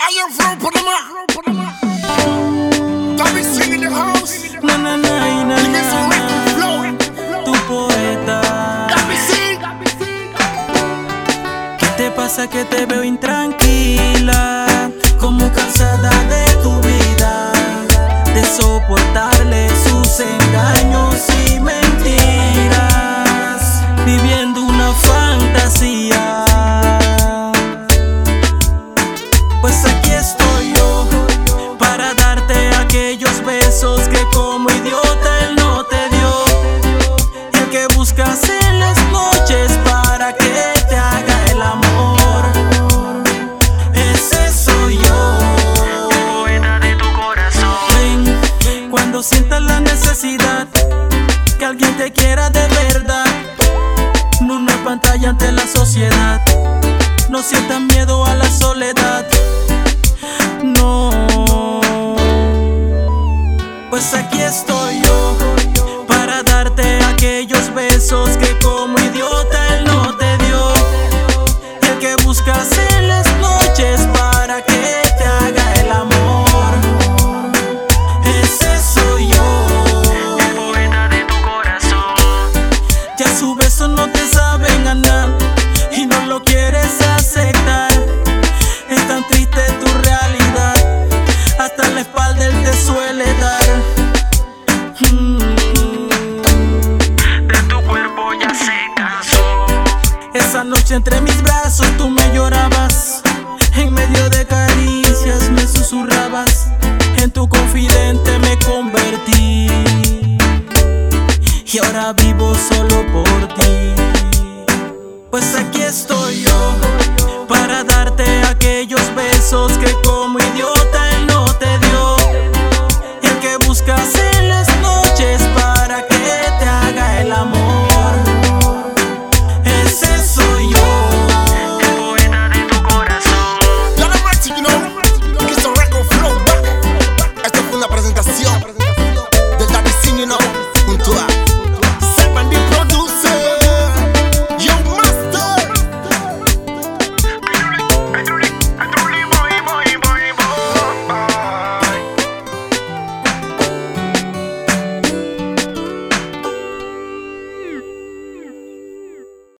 I am from Panama. Tommy Sing in the house. Na, na, na, na, Give me some na, rhythm flow. tu poeta. Sing. ¿Qué te pasa que te veo intranquila? Como cansada de tu vida, de soportarle sus engaños y mentiras, viviendo sientas la necesidad que alguien te quiera de verdad. No una pantalla ante la sociedad. No sientas miedo a la soledad. No. Pues aquí estoy yo para darte aquellos besos que Esa noche entre mis brazos tú me llorabas. En medio de caricias me susurrabas. En tu confidente me convertí. Y ahora vivo solo por ti. Pues aquí estoy yo para darte aquellos besos que como idiota.